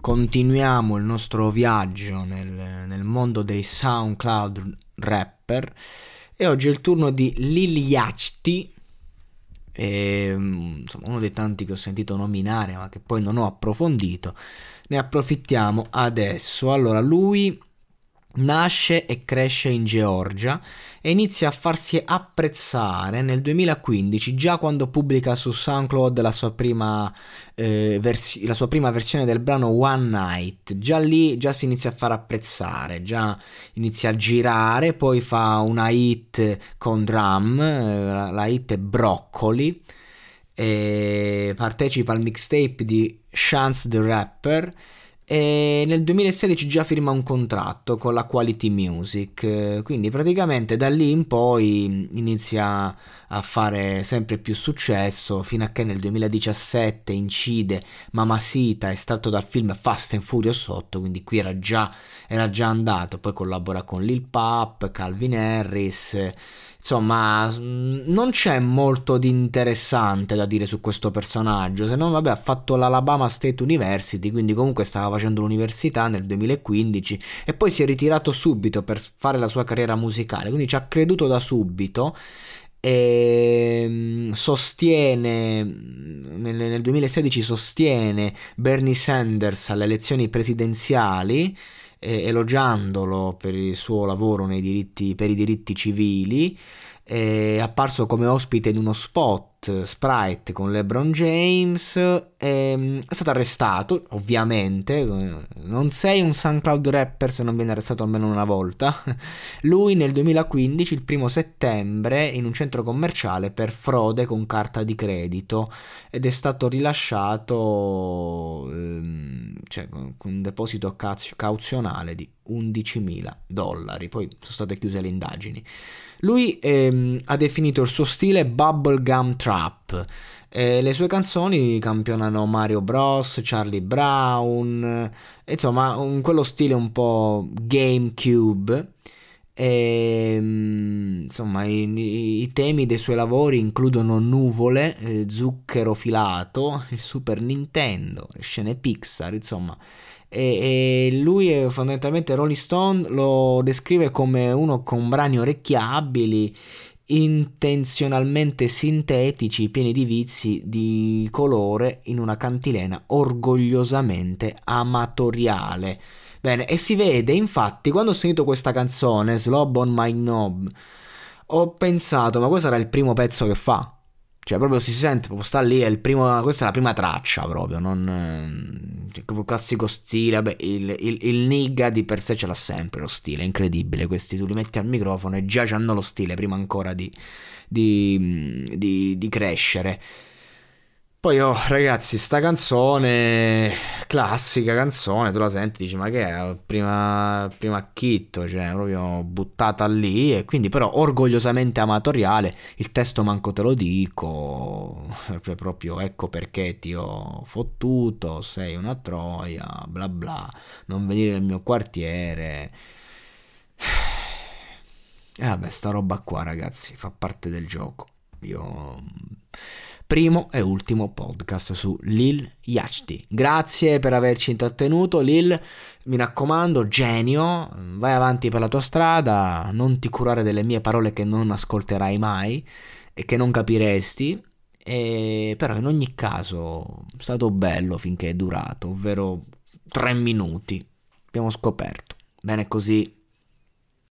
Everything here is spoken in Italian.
Continuiamo il nostro viaggio nel, nel mondo dei SoundCloud rapper e oggi è il turno di Lil Yachty, e, insomma, uno dei tanti che ho sentito nominare ma che poi non ho approfondito. Ne approfittiamo adesso. Allora, lui Nasce e cresce in Georgia e inizia a farsi apprezzare nel 2015, già quando pubblica su SoundCloud la sua prima, eh, vers- la sua prima versione del brano One Night. Già lì già si inizia a far apprezzare, già inizia a girare, poi fa una hit con drum, eh, la hit è Broccoli, partecipa al mixtape di Chance the Rapper e nel 2016 già firma un contratto con la Quality Music, quindi praticamente da lì in poi inizia a fare sempre più successo fino a che nel 2017 incide Mamacita estratto dal film Fast and Furious 8, quindi qui era già, era già andato, poi collabora con Lil Pap, Calvin Harris insomma, non c'è molto di interessante da dire su questo personaggio, se non, vabbè, ha fatto l'Alabama State University, quindi comunque stava facendo l'università nel 2015 e poi si è ritirato subito per fare la sua carriera musicale, quindi ci ha creduto da subito e mm, sostiene nel, nel 2016 sostiene Bernie Sanders alle elezioni presidenziali eh, elogiandolo per il suo lavoro diritti, per i diritti civili, è apparso come ospite in uno spot Sprite con LeBron James, è, è stato arrestato, ovviamente, non sei un SoundCloud rapper se non viene arrestato almeno una volta, lui nel 2015, il primo settembre, in un centro commerciale per frode con carta di credito ed è stato rilasciato ehm, cioè, con un deposito cauzionale di 11.000 dollari, poi sono state chiuse le indagini. Lui ehm, ha definito il suo stile bubblegum trap. Eh, le sue canzoni campionano Mario Bros, Charlie Brown, insomma, in quello stile un po' GameCube. Ehm, insomma, i, i, temi dei suoi lavori includono nuvole, eh, zucchero filato, il Super Nintendo, le scene Pixar, insomma e, e lui è fondamentalmente Rolling Stone lo descrive come uno con brani orecchiabili intenzionalmente sintetici, pieni di vizi di colore in una cantilena orgogliosamente amatoriale. Bene, e si vede infatti quando ho sentito questa canzone, Slob on My Knob, ho pensato, ma questo sarà il primo pezzo che fa. Cioè, proprio si sente, proprio sta lì, è primo, questa è la prima traccia proprio, non... Cioè, proprio classico stile, vabbè, il, il, il nigga di per sé ce l'ha sempre lo stile, è incredibile, questi tu li metti al microfono e già hanno lo stile prima ancora di, di, di, di crescere. Poi, oh, ragazzi, sta canzone, classica canzone, tu la senti, dici, ma che era? Prima, prima chitto, cioè, proprio buttata lì, e quindi però orgogliosamente amatoriale, il testo manco te lo dico, cioè proprio, ecco perché ti ho fottuto, sei una troia, bla bla, non venire nel mio quartiere. E vabbè, sta roba qua, ragazzi, fa parte del gioco. Io primo e ultimo podcast su Lil Yachty. Grazie per averci intrattenuto, Lil. Mi raccomando, genio, vai avanti per la tua strada, non ti curare delle mie parole che non ascolterai mai e che non capiresti. E, però in ogni caso è stato bello finché è durato, ovvero 3 minuti. Abbiamo scoperto. Bene così.